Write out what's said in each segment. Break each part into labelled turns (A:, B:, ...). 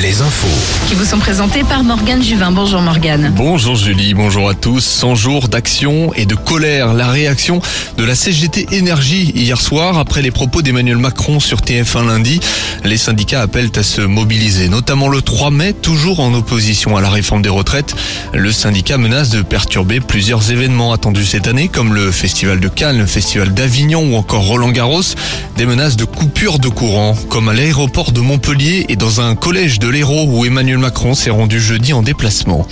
A: les infos.
B: qui vous sont présentés par Morgane Juvin. Bonjour Morgane.
C: Bonjour Julie, bonjour à tous. 100 jours d'action et de colère. La réaction de la CGT Énergie hier soir après les propos d'Emmanuel Macron sur TF1 lundi. Les syndicats appellent à se mobiliser, notamment le 3 mai, toujours en opposition à la réforme des retraites. Le syndicat menace de perturber plusieurs événements attendus cette année, comme le Festival de Cannes, le Festival d'Avignon ou encore Roland Garros. Des menaces de coupure de courant, comme à l'aéroport de Montpellier et dans un collège de l'Hérault où Emmanuel Macron s'est rendu jeudi en déplacement.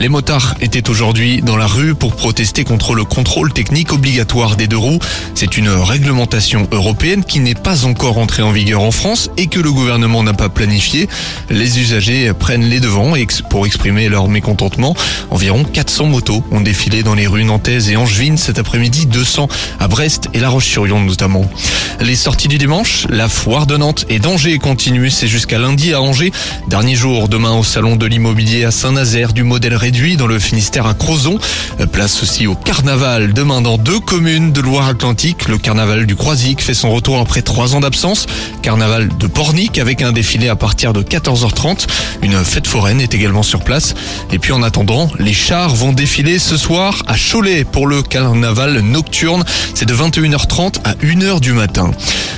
C: Les motards étaient aujourd'hui dans la rue pour protester contre le contrôle technique obligatoire des deux roues. C'est une réglementation européenne qui n'est pas encore entrée en vigueur en France et que le gouvernement n'a pas planifié. Les usagers prennent les devants pour exprimer leur mécontentement. Environ 400 motos ont défilé dans les rues nantaises et angevines cet après-midi, 200 à Brest et La Roche-sur-Yon notamment. Les sorties du dimanche, la foire de Nantes et d'Angers continuent, c'est jusqu'à lundi à Angers. Dernier jour demain au salon de l'immobilier à Saint-Nazaire du modèle réduit dans le Finistère à Crozon. Place aussi au carnaval demain dans deux communes de Loire-Atlantique. Le carnaval du Croisic fait son retour après trois ans d'absence. Carnaval de Pornic avec un défilé à partir de 14h30. Une fête foraine est également sur place. Et puis en attendant, les chars vont défiler ce soir à Cholet pour le carnaval nocturne. C'est de 21h30 à 1h du matin.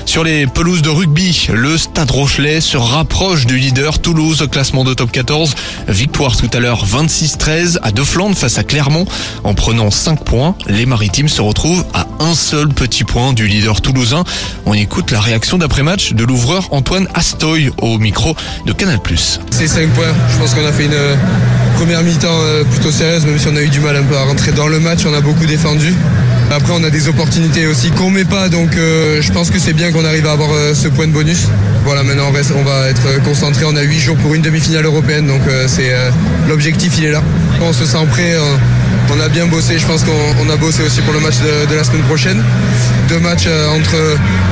C: Sur les pelouses de rugby, le Stade Rochelet se rapproche du leader Toulouse classement de top 14. Victoire tout à l'heure 26-13 à deux Flandres face à Clermont. En prenant 5 points, les Maritimes se retrouvent à un seul petit point du leader toulousain. On écoute la réaction d'après-match de l'ouvreur Antoine Astoy au micro de Canal+.
D: C'est 5 points. Je pense qu'on a fait une euh, première mi-temps euh, plutôt sérieuse, même si on a eu du mal un peu à rentrer dans le match. On a beaucoup défendu. Après, on a des opportunités aussi qu'on met pas, donc euh, je pense que c'est bien qu'on arrive à avoir euh, ce point de bonus. Voilà, maintenant on, reste, on va être concentré. On a 8 jours pour une demi-finale européenne, donc euh, c'est l'objectif, il est là. On se sent prêt. on a bien bossé. Je pense qu'on on a bossé aussi pour le match de, la semaine prochaine. Deux matchs entre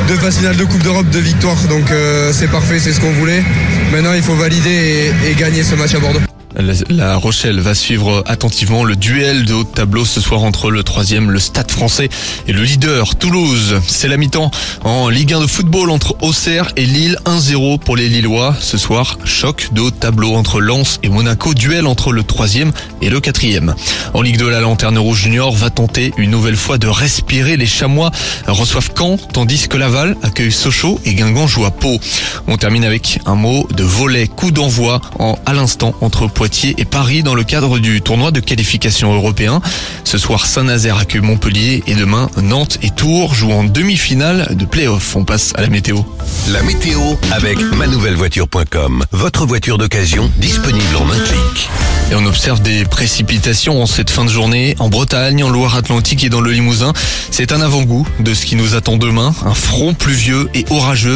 D: deux phases finales de Coupe d'Europe, deux victoires, donc c'est parfait, c'est ce qu'on voulait. Maintenant, il faut valider et- et gagner ce match à Bordeaux.
C: La- Rochelle va suivre attentivement le duel de haut de tableau ce soir entre le troisième, le Stade français, et le leader Toulouse. C'est la mi-temps en Ligue 1 de football entre Auxerre et Lille, 1-0 pour les Lillois. Ce soir, choc de haut tableau entre Lens et Monaco, duel entre le troisième et le quatrième. En Ligue 2, la Lanterne Rouge Junior va tenter une nouvelle fois de respirer. Les Chamois reçoivent Caen, tandis que Laval accueille Sochaux et Guingamp joue à Pau. On termine avec un mot de volet, coup d'envoi en, à l'instant entre Poitiers et Paris dans le cadre du tournoi de qualification européen. Ce soir, Saint-Nazaire accueille Montpellier et demain, Nantes et Tours jouent en demi-finale de play-off. On passe à la météo.
A: La météo avec manouvellevoiture.com. Votre voiture d'occasion disponible en un clic.
C: Et on observe des précipitations en cette fin de journée en Bretagne, en Loire-Atlantique et dans le Limousin. C'est un avant-goût de ce qui nous attend demain, un front pluvieux et orageux